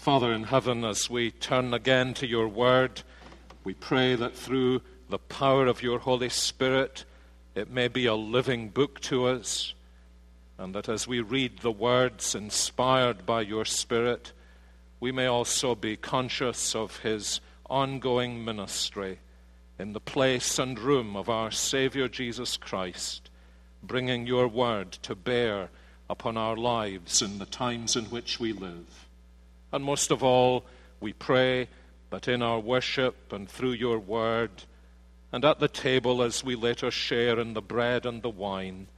Father in heaven, as we turn again to your word, we pray that through the power of your Holy Spirit, it may be a living book to us, and that as we read the words inspired by your Spirit, we may also be conscious of his ongoing ministry in the place and room of our Savior Jesus Christ, bringing your word to bear upon our lives in the times in which we live. And most of all, we pray that in our worship and through your word, and at the table as we later share in the bread and the wine,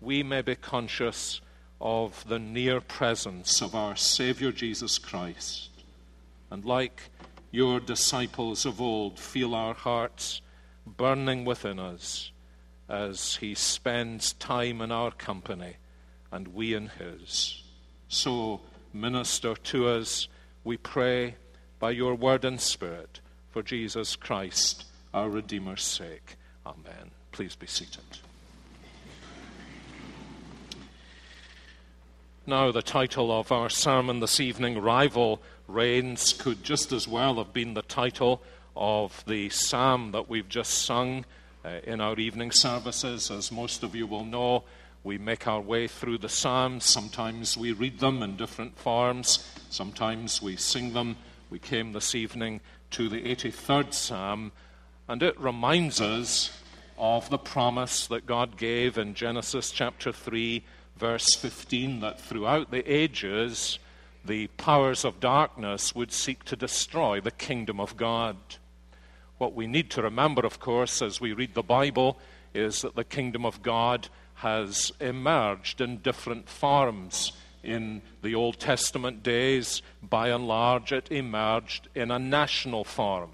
we may be conscious of the near presence of our Savior Jesus Christ. And like your disciples of old, feel our hearts burning within us as he spends time in our company and we in his. So, minister to us, we pray, by your word and spirit, for Jesus Christ, our Redeemer's sake. Amen. Please be seated. Now, the title of our sermon this evening, Rival Reigns, could just as well have been the title of the psalm that we've just sung uh, in our evening services. As most of you will know, we make our way through the Psalms. Sometimes we read them in different forms, sometimes we sing them. We came this evening to the 83rd Psalm, and it reminds us of the promise that God gave in Genesis chapter 3, verse 15, that throughout the ages, the powers of darkness would seek to destroy the kingdom of God. What we need to remember, of course, as we read the Bible, is that the kingdom of God has emerged in different forms. In the Old Testament days, by and large, it emerged in a national form.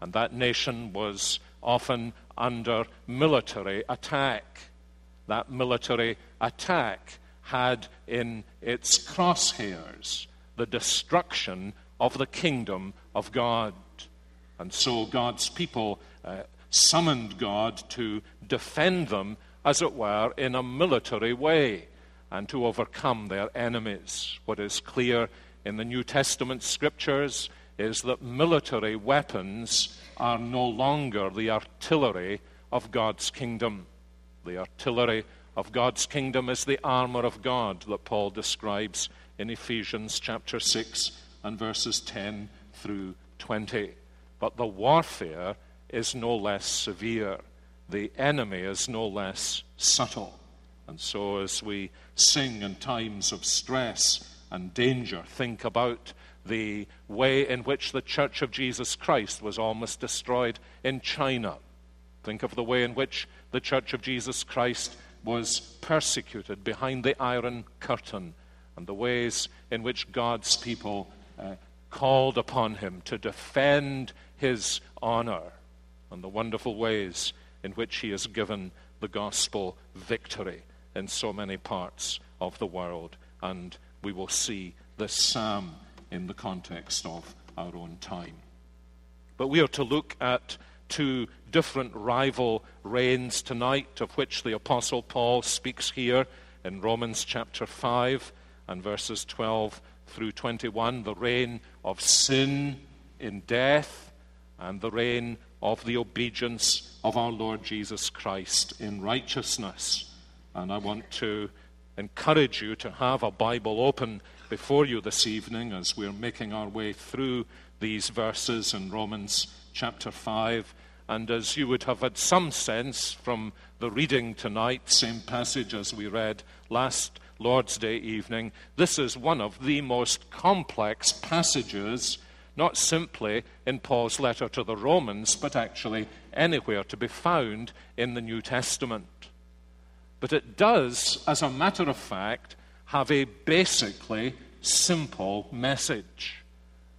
And that nation was often under military attack. That military attack had in its crosshairs the destruction of the kingdom of God. And so God's people uh, summoned God to defend them as it were, in a military way and to overcome their enemies. What is clear in the New Testament scriptures is that military weapons are no longer the artillery of God's kingdom. The artillery of God's kingdom is the armor of God that Paul describes in Ephesians chapter 6 and verses 10 through 20. But the warfare is no less severe the enemy is no less subtle. And so, as we sing in times of stress and danger, think about the way in which the Church of Jesus Christ was almost destroyed in China. Think of the way in which the Church of Jesus Christ was persecuted behind the Iron Curtain, and the ways in which God's people uh, called upon him to defend his honor, and the wonderful ways in which he has given the gospel victory in so many parts of the world. And we will see this psalm in the context of our own time. But we are to look at two different rival reigns tonight, of which the Apostle Paul speaks here in Romans chapter 5 and verses 12 through 21 the reign of sin in death and the reign of the obedience of our Lord Jesus Christ in righteousness. And I want to encourage you to have a Bible open before you this evening as we're making our way through these verses in Romans chapter 5. And as you would have had some sense from the reading tonight, same passage as we read last Lord's Day evening, this is one of the most complex passages not simply in Paul's letter to the Romans, but actually anywhere to be found in the New Testament. But it does, as a matter of fact, have a basically simple message.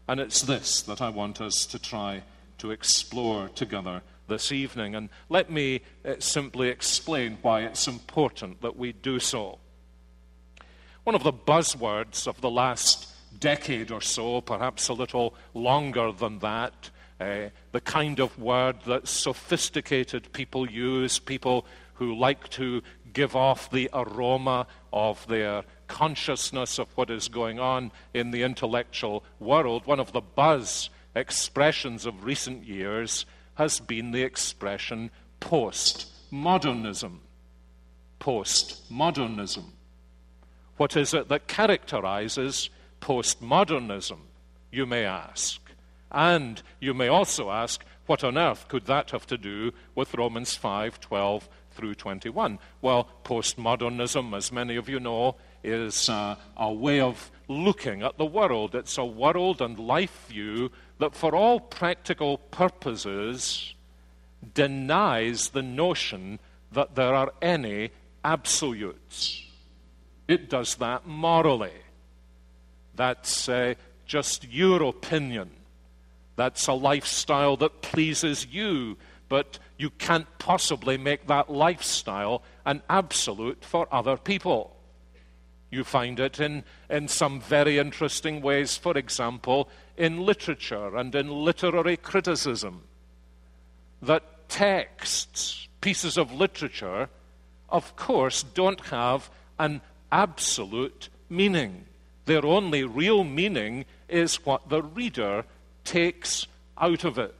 And it's this that I want us to try to explore together this evening. And let me uh, simply explain why it's important that we do so. One of the buzzwords of the last decade or so, perhaps a little longer than that. Uh, the kind of word that sophisticated people use, people who like to give off the aroma of their consciousness of what is going on in the intellectual world, one of the buzz expressions of recent years has been the expression postmodernism. Postmodernism. What is it that characterizes postmodernism, you may ask? And you may also ask, what on earth could that have to do with Romans 5 12 through 21? Well, postmodernism, as many of you know, is uh, a way of looking at the world. It's a world and life view that, for all practical purposes, denies the notion that there are any absolutes. It does that morally. That's uh, just your opinion. That's a lifestyle that pleases you, but you can't possibly make that lifestyle an absolute for other people. You find it in, in some very interesting ways, for example, in literature and in literary criticism. That texts, pieces of literature, of course, don't have an absolute meaning. Their only real meaning is what the reader takes out of it.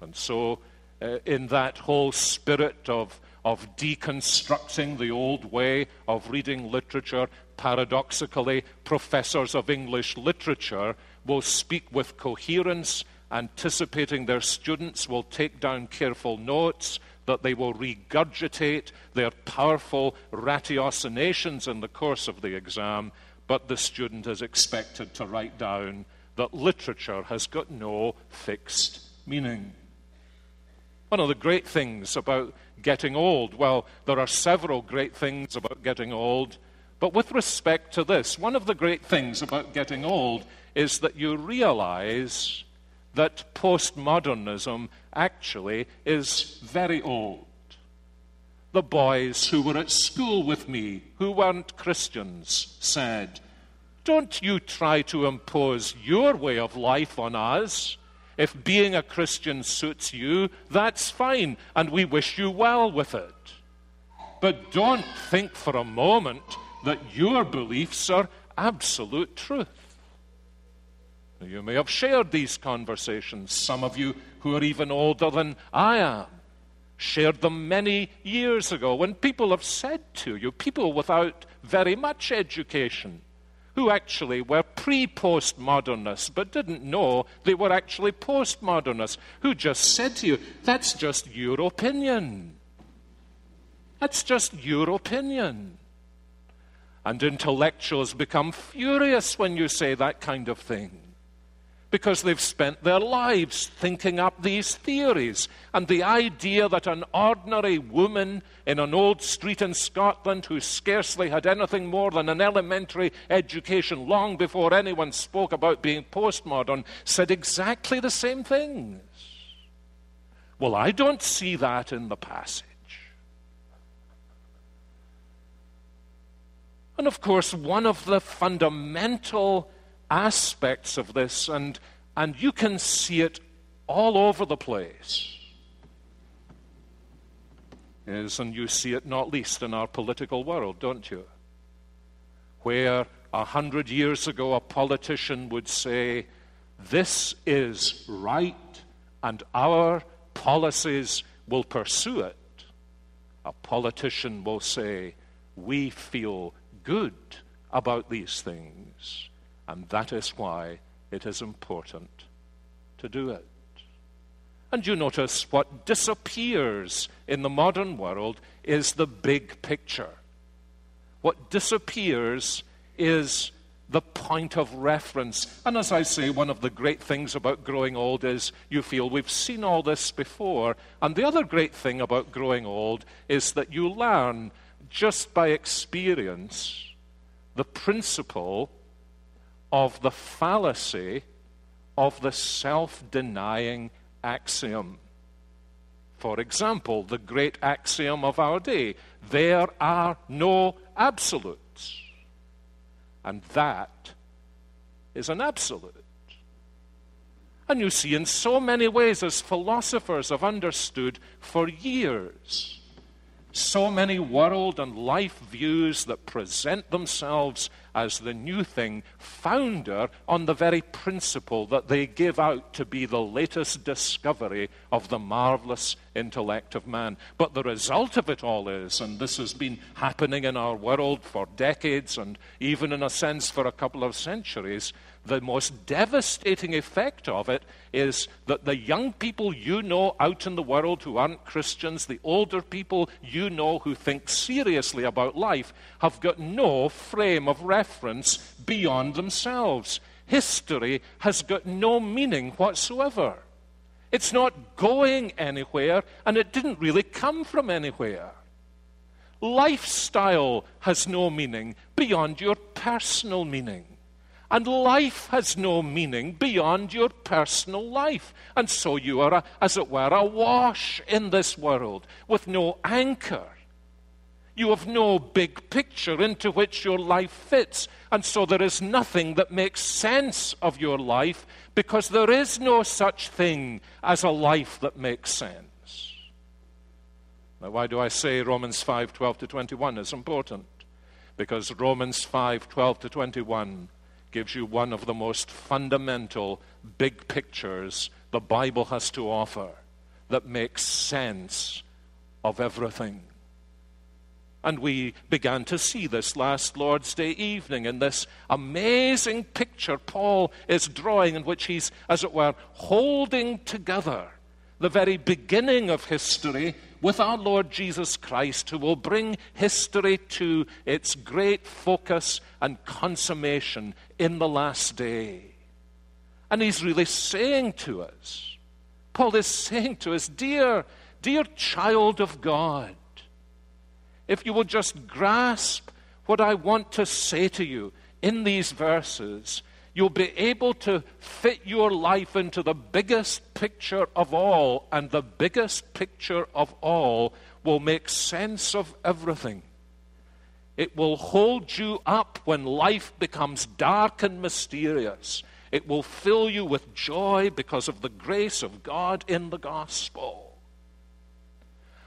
And so, uh, in that whole spirit of of deconstructing the old way of reading literature, paradoxically, professors of English literature will speak with coherence, anticipating their students will take down careful notes, that they will regurgitate their powerful ratiocinations in the course of the exam, but the student is expected to write down that literature has got no fixed meaning. One of the great things about getting old, well, there are several great things about getting old, but with respect to this, one of the great things about getting old is that you realize that postmodernism actually is very old. The boys who were at school with me, who weren't Christians, said, Don't you try to impose your way of life on us. If being a Christian suits you, that's fine, and we wish you well with it. But don't think for a moment that your beliefs are absolute truth. You may have shared these conversations, some of you who are even older than I am. Shared them many years ago when people have said to you, people without very much education, who actually were pre postmodernists but didn't know they were actually postmodernists, who just said to you, That's just your opinion. That's just your opinion. And intellectuals become furious when you say that kind of thing because they've spent their lives thinking up these theories. And the idea that an ordinary woman in an old street in Scotland who scarcely had anything more than an elementary education long before anyone spoke about being postmodern said exactly the same things. Well, I don't see that in the passage. And of course, one of the fundamental aspects of this, and, and you can see it all over the place. Is, and you see it not least in our political world, don't you? Where a hundred years ago a politician would say, This is right, and our policies will pursue it. A politician will say, We feel good about these things. And that is why it is important to do it. And you notice what disappears in the modern world is the big picture. What disappears is the point of reference. And as I say, one of the great things about growing old is you feel we've seen all this before. And the other great thing about growing old is that you learn just by experience the principle of the fallacy of the self denying axiom. For example, the great axiom of our day there are no absolutes. And that is an absolute. And you see, in so many ways, as philosophers have understood for years, so many world and life views that present themselves as the new thing founder on the very principle that they give out to be the latest discovery of the marvelous intellect of man. But the result of it all is, and this has been happening in our world for decades and even in a sense for a couple of centuries, the most devastating effect of it is that the young people you know out in the world who aren't Christians, the older people you know who think seriously about life, have got no frame of reference beyond themselves. History has got no meaning whatsoever. It's not going anywhere, and it didn't really come from anywhere. Lifestyle has no meaning beyond your personal meaning. And life has no meaning beyond your personal life. And so you are, a, as it were, awash in this world with no anchor. You have no big picture into which your life fits. And so there is nothing that makes sense of your life because there is no such thing as a life that makes sense. Now, why do I say Romans 5 12 to 21 is important? Because Romans 5 12 to 21 gives you one of the most fundamental big pictures the Bible has to offer that makes sense of everything. And we began to see this last Lord's Day evening in this amazing picture Paul is drawing, in which he's, as it were, holding together the very beginning of history with our Lord Jesus Christ, who will bring history to its great focus and consummation in the last day. And he's really saying to us, Paul is saying to us, Dear, dear child of God, if you will just grasp what I want to say to you in these verses, you'll be able to fit your life into the biggest picture of all, and the biggest picture of all will make sense of everything. It will hold you up when life becomes dark and mysterious. It will fill you with joy because of the grace of God in the gospel.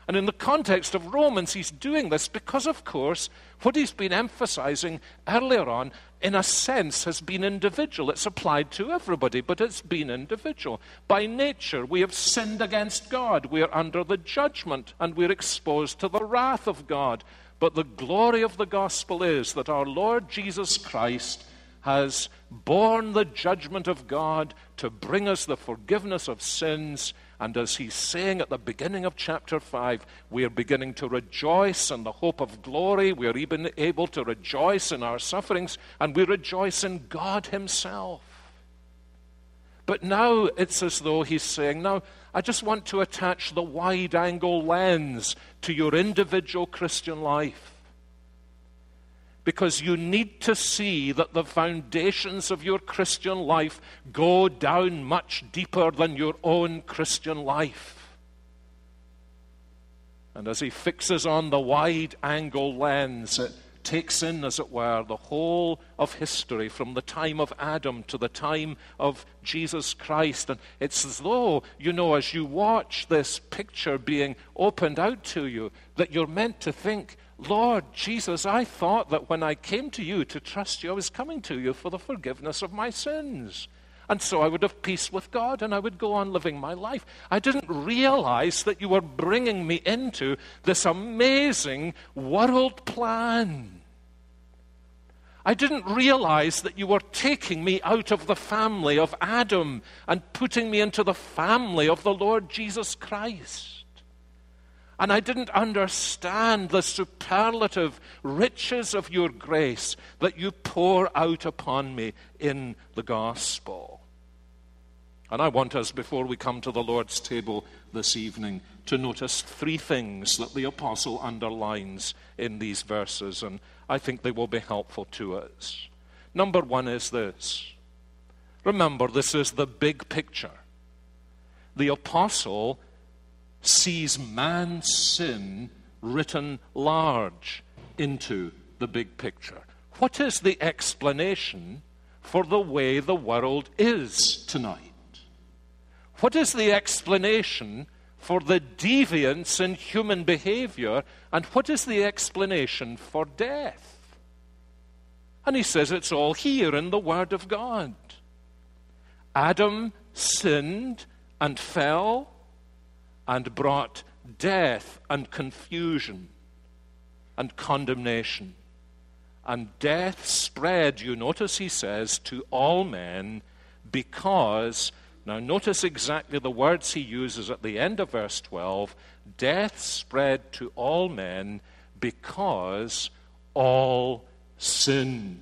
And in the context of Romans, he's doing this because, of course, what he's been emphasizing earlier on, in a sense, has been individual. It's applied to everybody, but it's been individual. By nature, we have sinned against God. We are under the judgment and we're exposed to the wrath of God. But the glory of the gospel is that our Lord Jesus Christ has borne the judgment of God to bring us the forgiveness of sins and as he's saying at the beginning of chapter 5, we are beginning to rejoice in the hope of glory. We are even able to rejoice in our sufferings, and we rejoice in God Himself. But now it's as though he's saying, Now, I just want to attach the wide angle lens to your individual Christian life because you need to see that the foundations of your Christian life go down much deeper than your own Christian life. And as he fixes on the wide angle lens, it takes in, as it were, the whole of history from the time of Adam to the time of Jesus Christ. And it's as though, you know, as you watch this picture being opened out to you, that you're meant to think, Lord Jesus, I thought that when I came to you to trust you, I was coming to you for the forgiveness of my sins. And so I would have peace with God and I would go on living my life. I didn't realize that you were bringing me into this amazing world plan. I didn't realize that you were taking me out of the family of Adam and putting me into the family of the Lord Jesus Christ. And I didn't understand the superlative riches of your grace that you pour out upon me in the gospel. And I want us, before we come to the Lord's table this evening, to notice three things that the apostle underlines in these verses, and I think they will be helpful to us. Number one is this remember, this is the big picture. The apostle sees man's sin written large into the big picture. What is the explanation for the way the world is tonight? What is the explanation for the deviance in human behavior. And what is the explanation for death? And he says it's all here in the Word of God. Adam sinned and fell and brought death and confusion and condemnation. And death spread, you notice he says, to all men because, now notice exactly the words he uses at the end of verse 12 death spread to all men because all sinned.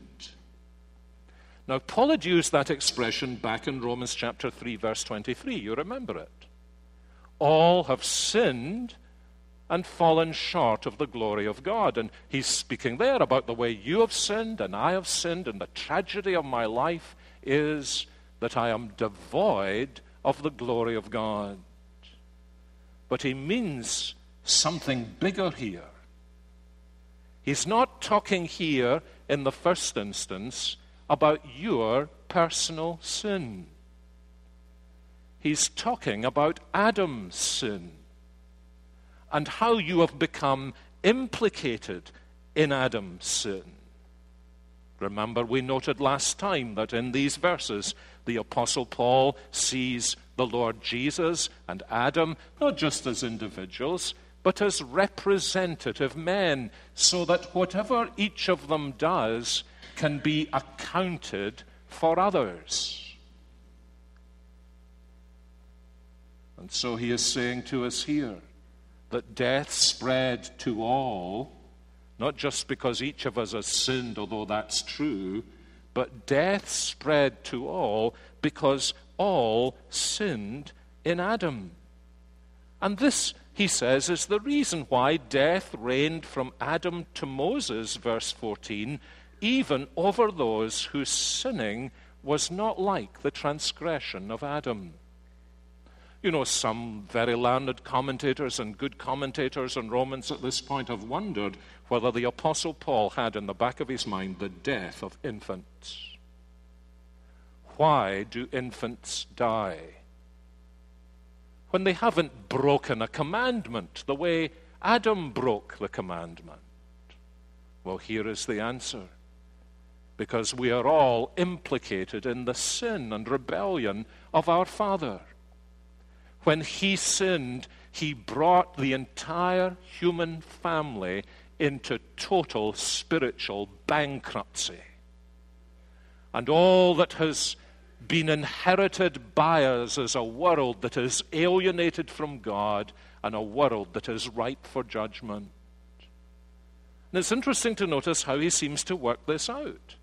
Now, Paul had used that expression back in Romans chapter 3, verse 23. You remember it. All have sinned and fallen short of the glory of God. And he's speaking there about the way you have sinned and I have sinned, and the tragedy of my life is that I am devoid of the glory of God. But he means something bigger here. He's not talking here in the first instance about your personal sin. He's talking about Adam's sin and how you have become implicated in Adam's sin. Remember, we noted last time that in these verses, the Apostle Paul sees the Lord Jesus and Adam not just as individuals, but as representative men, so that whatever each of them does can be accounted for others. And so he is saying to us here that death spread to all, not just because each of us has sinned, although that's true, but death spread to all because all sinned in Adam. And this, he says, is the reason why death reigned from Adam to Moses, verse 14, even over those whose sinning was not like the transgression of Adam. You know, some very learned commentators and good commentators on Romans at this point have wondered whether the Apostle Paul had in the back of his mind the death of infants. Why do infants die? When they haven't broken a commandment the way Adam broke the commandment. Well, here is the answer. Because we are all implicated in the sin and rebellion of our Father. When he sinned, he brought the entire human family into total spiritual bankruptcy. And all that has been inherited by us is a world that is alienated from God and a world that is ripe for judgment. And it's interesting to notice how he seems to work this out.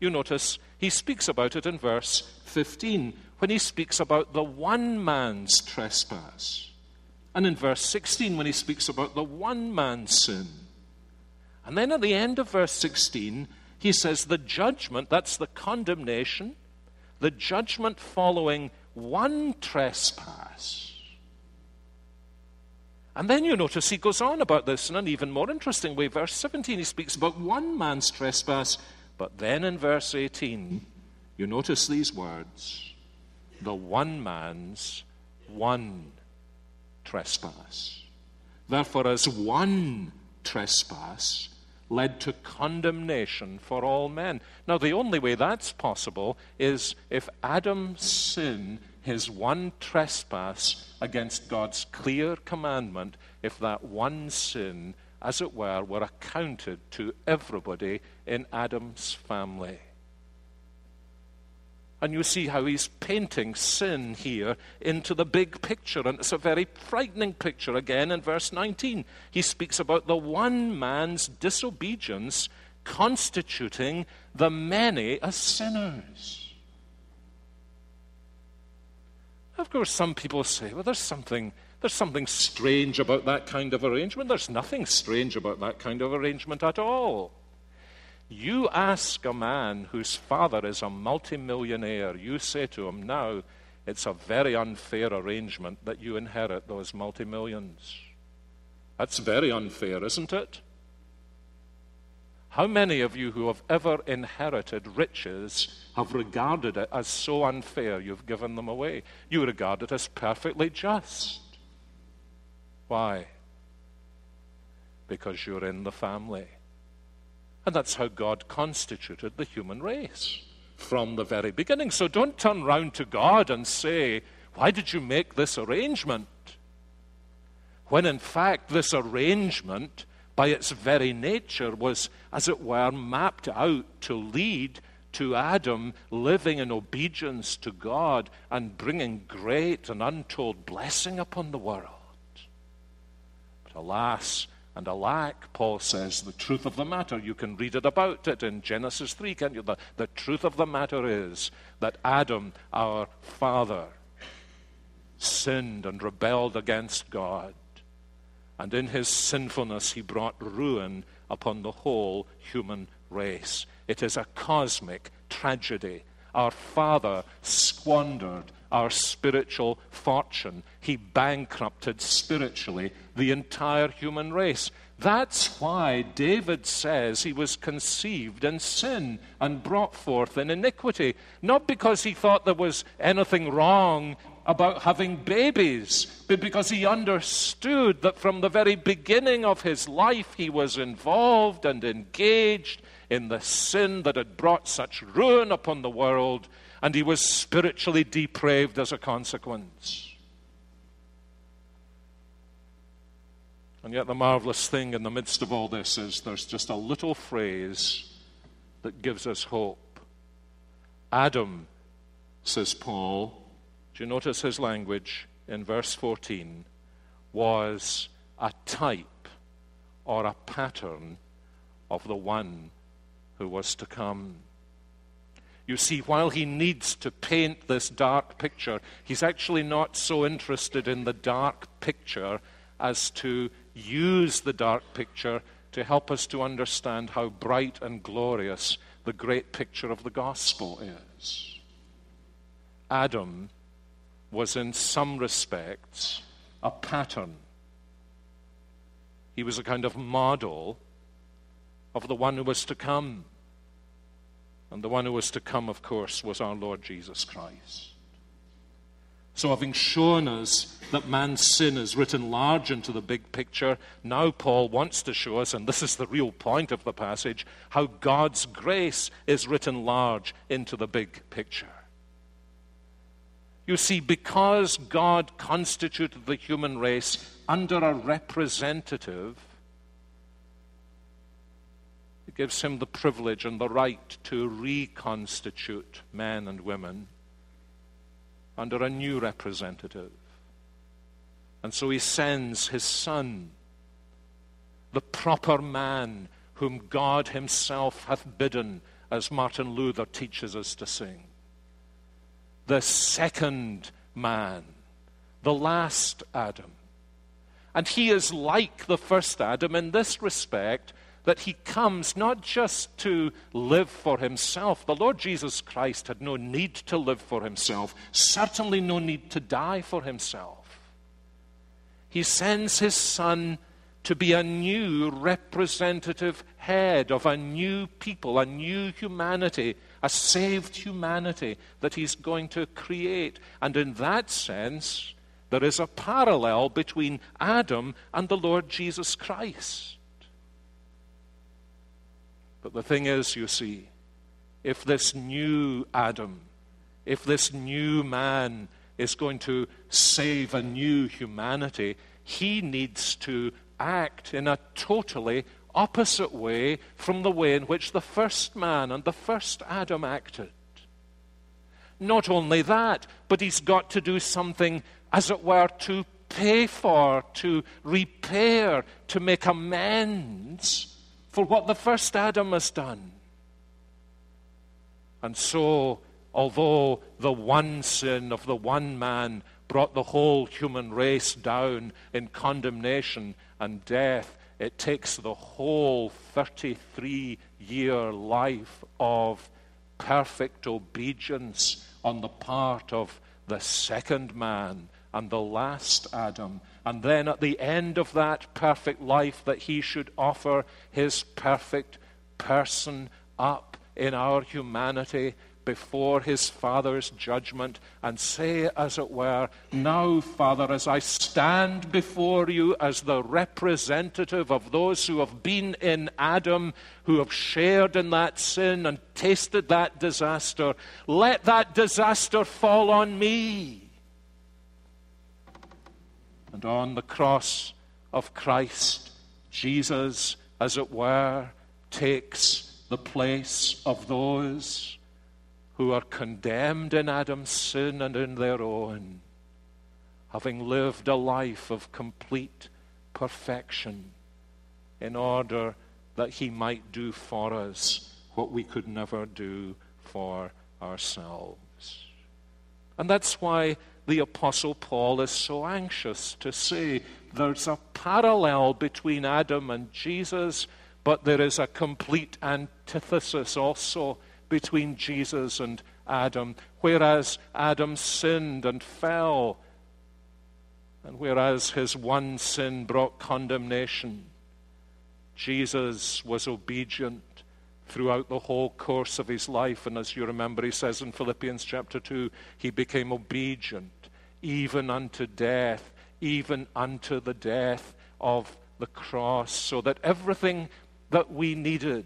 You notice he speaks about it in verse 15 when he speaks about the one man's trespass. And in verse 16 when he speaks about the one man's sin. And then at the end of verse 16, he says the judgment, that's the condemnation, the judgment following one trespass. And then you notice he goes on about this in an even more interesting way. Verse 17, he speaks about one man's trespass, but then in verse 18, you notice these words the one man's one trespass. Therefore, as one trespass led to condemnation for all men. Now, the only way that's possible is if Adam's sin, his one trespass against God's clear commandment, if that one sin, as it were, were accounted to everybody in Adam's family. And you see how he's painting sin here into the big picture. And it's a very frightening picture again in verse 19. He speaks about the one man's disobedience constituting the many as sinners. Of course, some people say, well, there's something, there's something strange about that kind of arrangement. There's nothing strange about that kind of arrangement at all. You ask a man whose father is a multimillionaire, you say to him, now, it's a very unfair arrangement that you inherit those multimillions. That's very unfair, isn't it? How many of you who have ever inherited riches have regarded it as so unfair you've given them away? You regard it as perfectly just. Why? Because you're in the family. And that's how God constituted the human race from the very beginning. So don't turn round to God and say, Why did you make this arrangement? When in fact, this arrangement, by its very nature, was, as it were, mapped out to lead to Adam living in obedience to God and bringing great and untold blessing upon the world. But alas, and alack, Paul says, the truth of the matter, you can read it about it in Genesis 3, can't you? The, the truth of the matter is that Adam, our father, sinned and rebelled against God. And in his sinfulness, he brought ruin upon the whole human race. It is a cosmic tragedy. Our father squandered our spiritual fortune. He bankrupted spiritually the entire human race. That's why David says he was conceived in sin and brought forth in iniquity. Not because he thought there was anything wrong about having babies, but because he understood that from the very beginning of his life he was involved and engaged in the sin that had brought such ruin upon the world and he was spiritually depraved as a consequence. And yet, the marvelous thing in the midst of all this is there's just a little phrase that gives us hope. Adam, says Paul, do you notice his language in verse 14? Was a type or a pattern of the one who was to come. You see, while he needs to paint this dark picture, he's actually not so interested in the dark picture as to use the dark picture to help us to understand how bright and glorious the great picture of the gospel is. Adam was, in some respects, a pattern. He was a kind of model of the one who was to come. And the one who was to come, of course, was our Lord Jesus Christ. So, having shown us that man's sin is written large into the big picture, now Paul wants to show us, and this is the real point of the passage, how God's grace is written large into the big picture. You see, because God constituted the human race under a representative, gives him the privilege and the right to reconstitute men and women under a new representative. And so he sends his son, the proper man whom God himself hath bidden, as Martin Luther teaches us to sing. The second man, the last Adam. And he is like the first Adam in this respect that he comes not just to live for himself. The Lord Jesus Christ had no need to live for himself, certainly no need to die for himself. He sends his Son to be a new representative head of a new people, a new humanity, a saved humanity that he's going to create. And in that sense, there is a parallel between Adam and the Lord Jesus Christ. But the thing is, you see, if this new Adam, if this new man is going to save a new humanity, he needs to act in a totally opposite way from the way in which the first man and the first Adam acted. Not only that, but he's got to do something, as it were, to pay for, to repair, to make amends for what the first Adam has done. And so, although the one sin of the one man brought the whole human race down in condemnation and death, it takes the whole 33 year life of perfect obedience on the part of the second man and the last Adam and then at the end of that perfect life, that he should offer his perfect person up in our humanity, before his Father's judgment and say, as it were, Now, Father, as I stand before you as the representative of those who have been in Adam, who have shared in that sin and tasted that disaster, let that disaster fall on me. And on the cross of Christ, Jesus, as it were, takes the place of those who are condemned in Adam's sin and in their own, having lived a life of complete perfection in order that he might do for us what we could never do for ourselves. And that's why the Apostle Paul is so anxious to say there's a parallel between Adam and Jesus, but there is a complete antithesis also between Jesus and Adam. Whereas Adam sinned and fell, and whereas his one sin brought condemnation, Jesus was obedient throughout the whole course of his life. And as you remember, he says in Philippians chapter 2, he became obedient even unto death, even unto the death of the cross, so that everything that we needed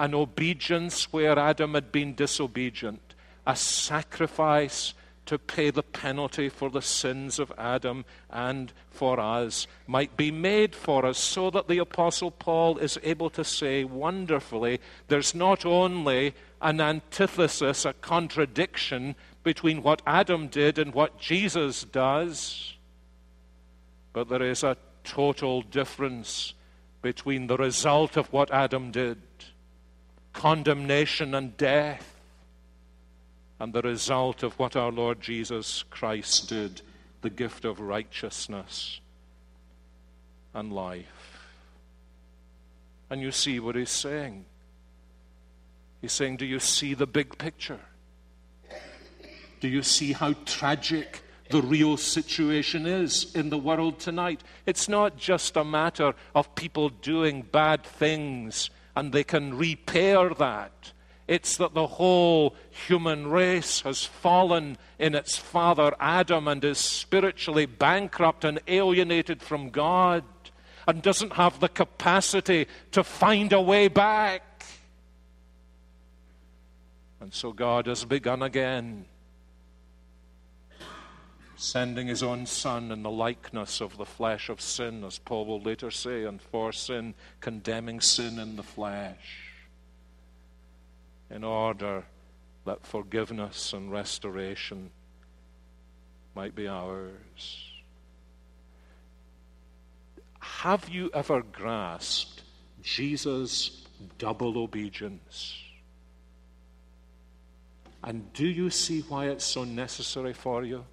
an obedience where Adam had been disobedient, a sacrifice to pay the penalty for the sins of Adam and for us might be made for us, so that the Apostle Paul is able to say wonderfully there's not only an antithesis, a contradiction between what Adam did and what Jesus does, but there is a total difference between the result of what Adam did, condemnation and death, and the result of what our Lord Jesus Christ did, the gift of righteousness and life. And you see what he's saying. He's saying, Do you see the big picture? Do you see how tragic the real situation is in the world tonight? It's not just a matter of people doing bad things and they can repair that. It's that the whole human race has fallen in its father Adam and is spiritually bankrupt and alienated from God and doesn't have the capacity to find a way back. And so God has begun again sending his own Son in the likeness of the flesh of sin, as Paul will later say, and for sin, condemning sin in the flesh, in order that forgiveness and restoration might be ours. Have you ever grasped Jesus' double obedience? And do you see why it's so necessary for you?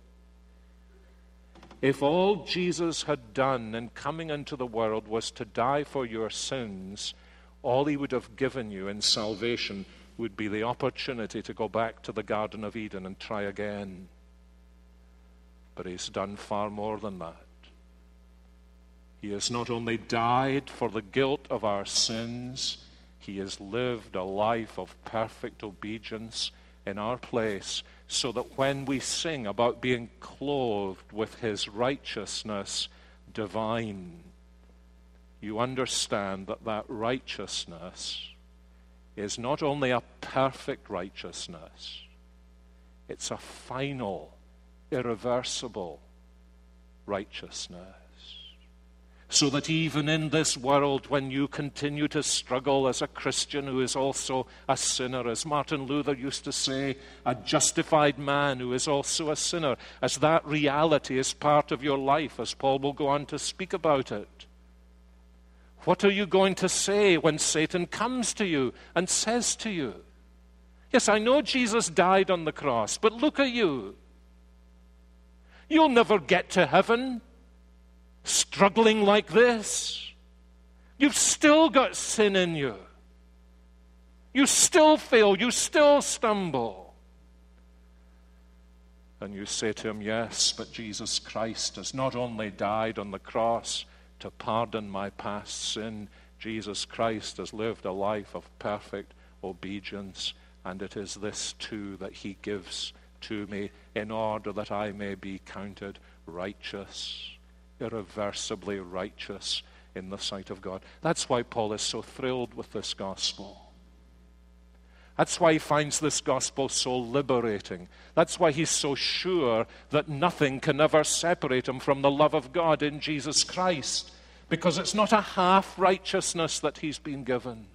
If all Jesus had done in coming into the world was to die for your sins, all he would have given you in salvation would be the opportunity to go back to the Garden of Eden and try again. But he's done far more than that. He has not only died for the guilt of our sins, he has lived a life of perfect obedience in our place so that when we sing about being clothed with his righteousness divine, you understand that that righteousness is not only a perfect righteousness, it's a final, irreversible righteousness so that even in this world, when you continue to struggle as a Christian who is also a sinner, as Martin Luther used to say, a justified man who is also a sinner, as that reality is part of your life, as Paul will go on to speak about it. What are you going to say when Satan comes to you and says to you, Yes, I know Jesus died on the cross, but look at you. You'll never get to heaven struggling like this, you've still got sin in you. You still fail. You still stumble. And you say to him, Yes, but Jesus Christ has not only died on the cross to pardon my past sin, Jesus Christ has lived a life of perfect obedience And it is this too that he gives to me in order that I may be counted righteous, irreversibly righteous in the sight of God. That's why Paul is so thrilled with this gospel. That's why he finds this gospel so liberating. That's why he's so sure that nothing can ever separate him from the love of God in Jesus Christ. Because it's not a half righteousness that he's been given.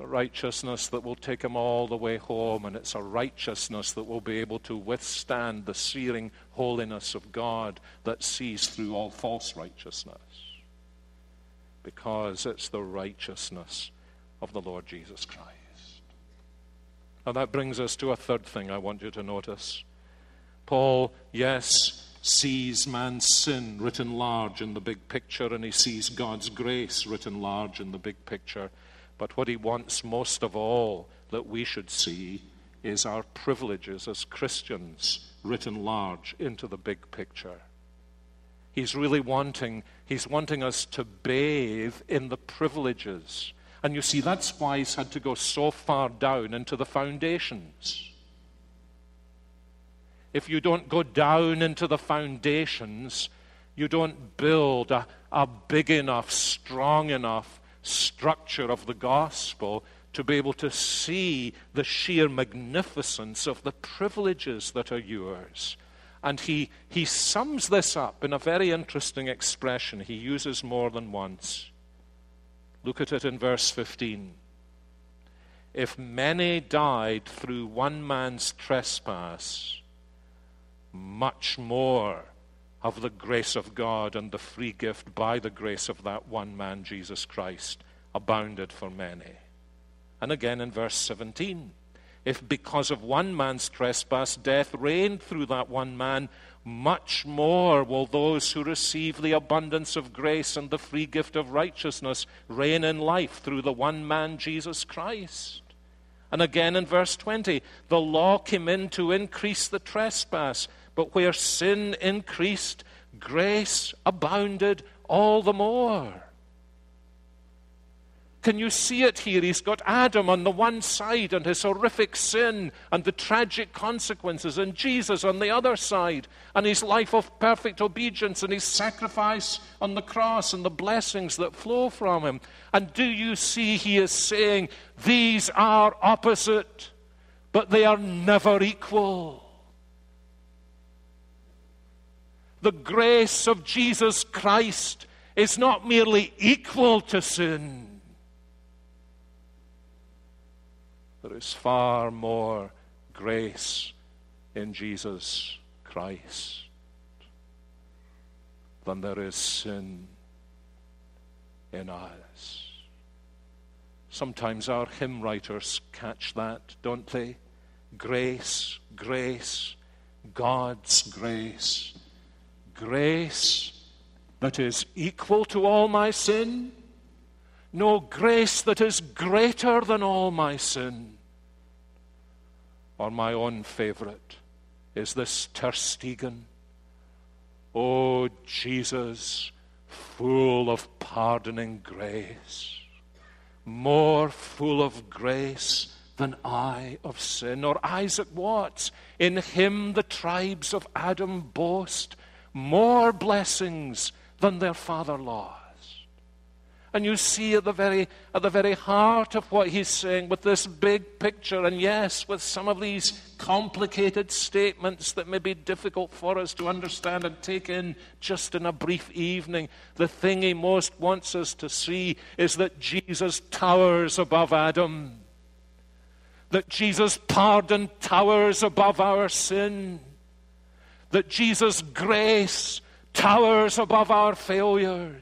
A righteousness that will take him all the way home, and it's a righteousness that will be able to withstand the searing holiness of God that sees through all false righteousness. Because it's the righteousness of the Lord Jesus Christ. Now that brings us to a third thing I want you to notice. Paul, yes, sees man's sin written large in the big picture, and he sees God's grace written large in the big picture. But what he wants most of all that we should see is our privileges as Christians written large into the big picture. He's really wanting, he's wanting us to bathe in the privileges and you see, that's why he's had to go so far down into the foundations. If you don't go down into the foundations, you don't build a, a big enough, strong enough structure of the gospel to be able to see the sheer magnificence of the privileges that are yours. And he, he sums this up in a very interesting expression he uses more than once. Look at it in verse 15. If many died through one man's trespass, much more of the grace of God and the free gift by the grace of that one man, Jesus Christ, abounded for many. And again in verse 17. If because of one man's trespass death reigned through that one man, much more will those who receive the abundance of grace and the free gift of righteousness reign in life through the one man, Jesus Christ. And again in verse 20, the law came in to increase the trespass, but where sin increased, grace abounded all the more. Can you see it here? He's got Adam on the one side and his horrific sin and the tragic consequences, and Jesus on the other side, and his life of perfect obedience and his sacrifice on the cross and the blessings that flow from him. And do you see he is saying, These are opposite, but they are never equal. The grace of Jesus Christ is not merely equal to sin There is far more grace in Jesus Christ than there is sin in us. Sometimes our hymn writers catch that, don't they? Grace, grace, God's grace. Grace that is equal to all my sin no grace that is greater than all my sin. Or my own favorite is this Tersteegen. Oh, Jesus, full of pardoning grace, more full of grace than I of sin. Or Isaac Watts, in him the tribes of Adam boast more blessings than their father lost. And you see at the very at the very heart of what he's saying with this big picture, and yes, with some of these complicated statements that may be difficult for us to understand and take in just in a brief evening, the thing he most wants us to see is that Jesus towers above Adam. That Jesus' pardon towers above our sin. That Jesus' grace towers above our failures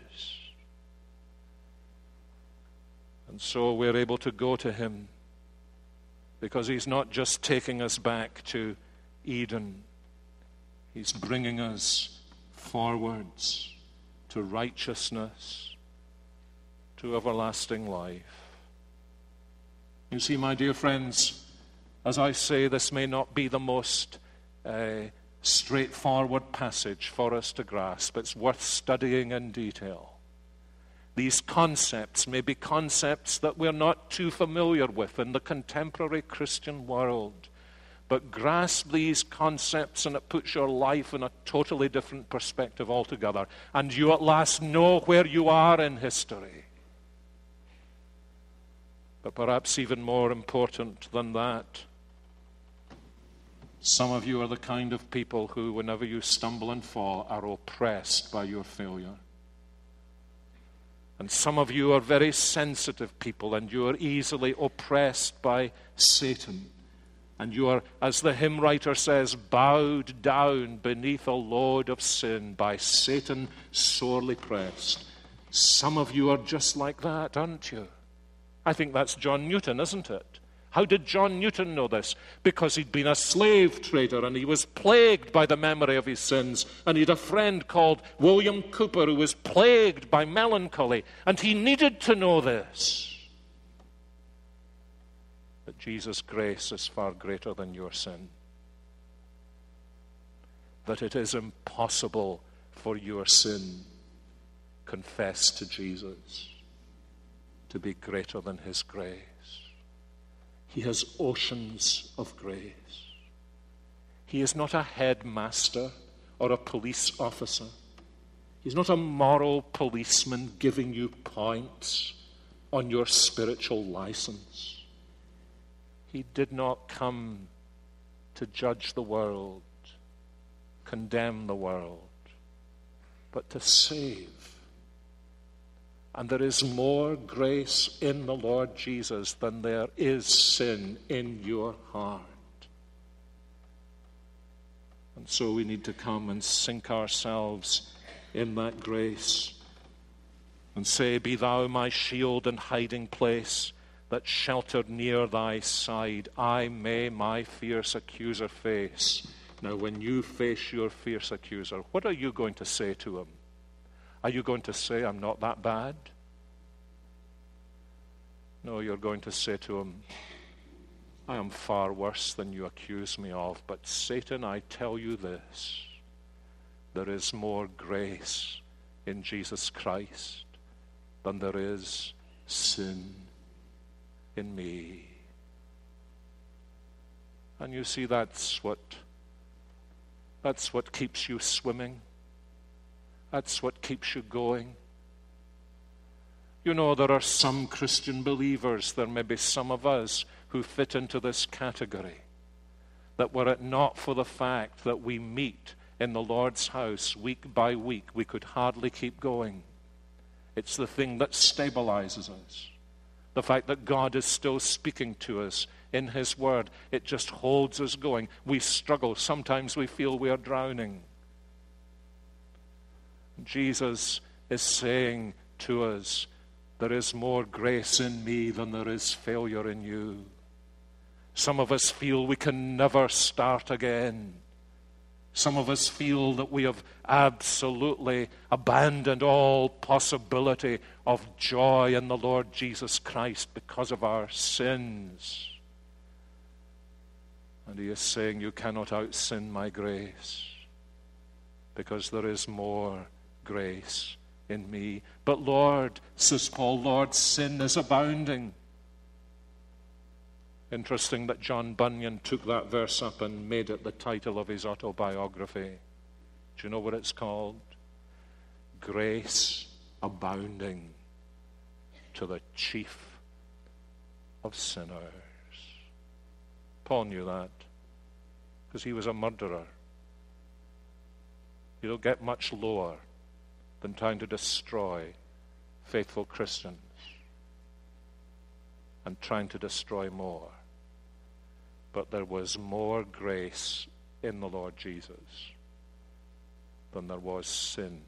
And so we're able to go to Him because He's not just taking us back to Eden, He's bringing us forwards to righteousness, to everlasting life. You see, my dear friends, as I say, this may not be the most uh, straightforward passage for us to grasp. It's worth studying in detail. these concepts may be concepts that we're not too familiar with in the contemporary Christian world. But grasp these concepts, and it puts your life in a totally different perspective altogether. And you at last know where you are in history. But perhaps even more important than that, some of you are the kind of people who, whenever you stumble and fall, are oppressed by your failure. And some of you are very sensitive people and you are easily oppressed by Satan. And you are, as the hymn writer says, bowed down beneath a load of sin by Satan sorely pressed. Some of you are just like that, aren't you? I think that's John Newton, isn't it? How did John Newton know this? Because he'd been a slave trader and he was plagued by the memory of his sins. And he had a friend called William Cowper who was plagued by melancholy. And he needed to know this that Jesus' grace is far greater than your sin. That it is impossible for your sin confessed to Jesus to be greater than his grace. He has oceans of grace. He is not a headmaster or a police officer. He's not a moral policeman giving you points on your spiritual license. He did not come to judge the world, condemn the world, but to save and there is more grace in the Lord Jesus than there is sin in your heart. And so we need to come and sink ourselves in that grace and say, Be thou my shield and hiding place that sheltered near thy side, I may my fierce accuser face. Now, when you face your fierce accuser, what are you going to say to him? Are you going to say, I'm not that bad? No, you're going to say to him, I am far worse than you accuse me of, but Satan, I tell you this there is more grace in Jesus Christ than there is sin in me. And you see, that's what, that's what keeps you swimming. That's what keeps you going. You know, there are some Christian believers, there may be some of us who fit into this category, that were it not for the fact that we meet in the Lord's house week by week, we could hardly keep going. It's the thing that stabilizes us. The fact that God is still speaking to us in His Word, it just holds us going. We struggle. Sometimes we feel we are drowning. Jesus is saying to us, There is more grace in me than there is failure in you. Some of us feel we can never start again. Some of us feel that we have absolutely abandoned all possibility of joy in the Lord Jesus Christ because of our sins. And He is saying, You cannot out sin my grace because there is more grace in me. But Lord, says Paul, Lord, sin is abounding. Interesting that John Bunyan took that verse up and made it the title of his autobiography. Do you know what it's called? Grace abounding to the chief of sinners. Paul knew that because he was a murderer. You don't get much lower than trying to destroy faithful Christians and trying to destroy more. But there was more grace in the Lord Jesus than there was sin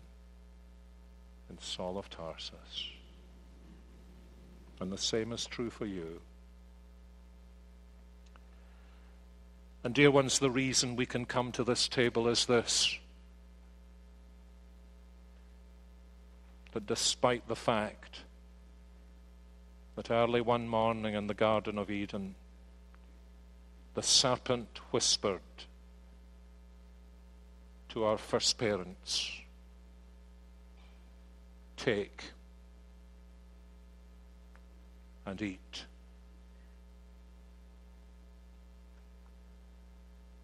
in Saul of Tarsus. And the same is true for you. And, dear ones, the reason we can come to this table is this that despite the fact that early one morning in the Garden of Eden, the serpent whispered to our first parents, Take, and eat.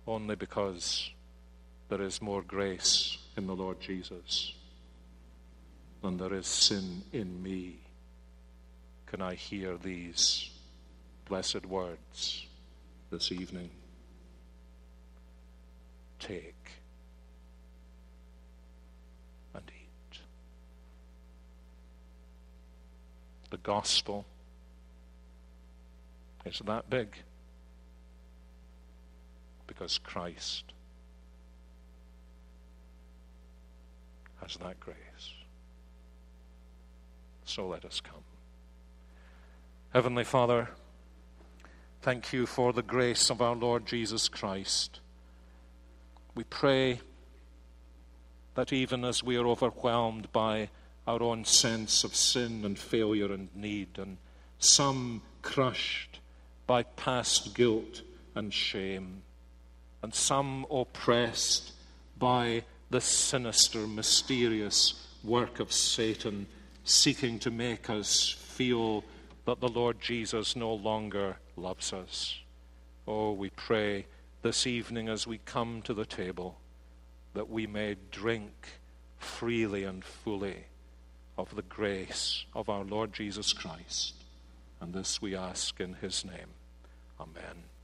Only because there is more grace in the Lord Jesus there is sin in me can I hear these blessed words this evening. Take and eat. The gospel is that big because Christ has that grace. So let us come. Heavenly Father, thank you for the grace of our Lord Jesus Christ. We pray that even as we are overwhelmed by our own sense of sin and failure and need, and some crushed by past guilt and shame, and some oppressed by the sinister, mysterious work of Satan seeking to make us feel that the Lord Jesus no longer loves us. Oh, we pray this evening as we come to the table that we may drink freely and fully of the grace of our Lord Jesus Christ. And this we ask in his name. Amen.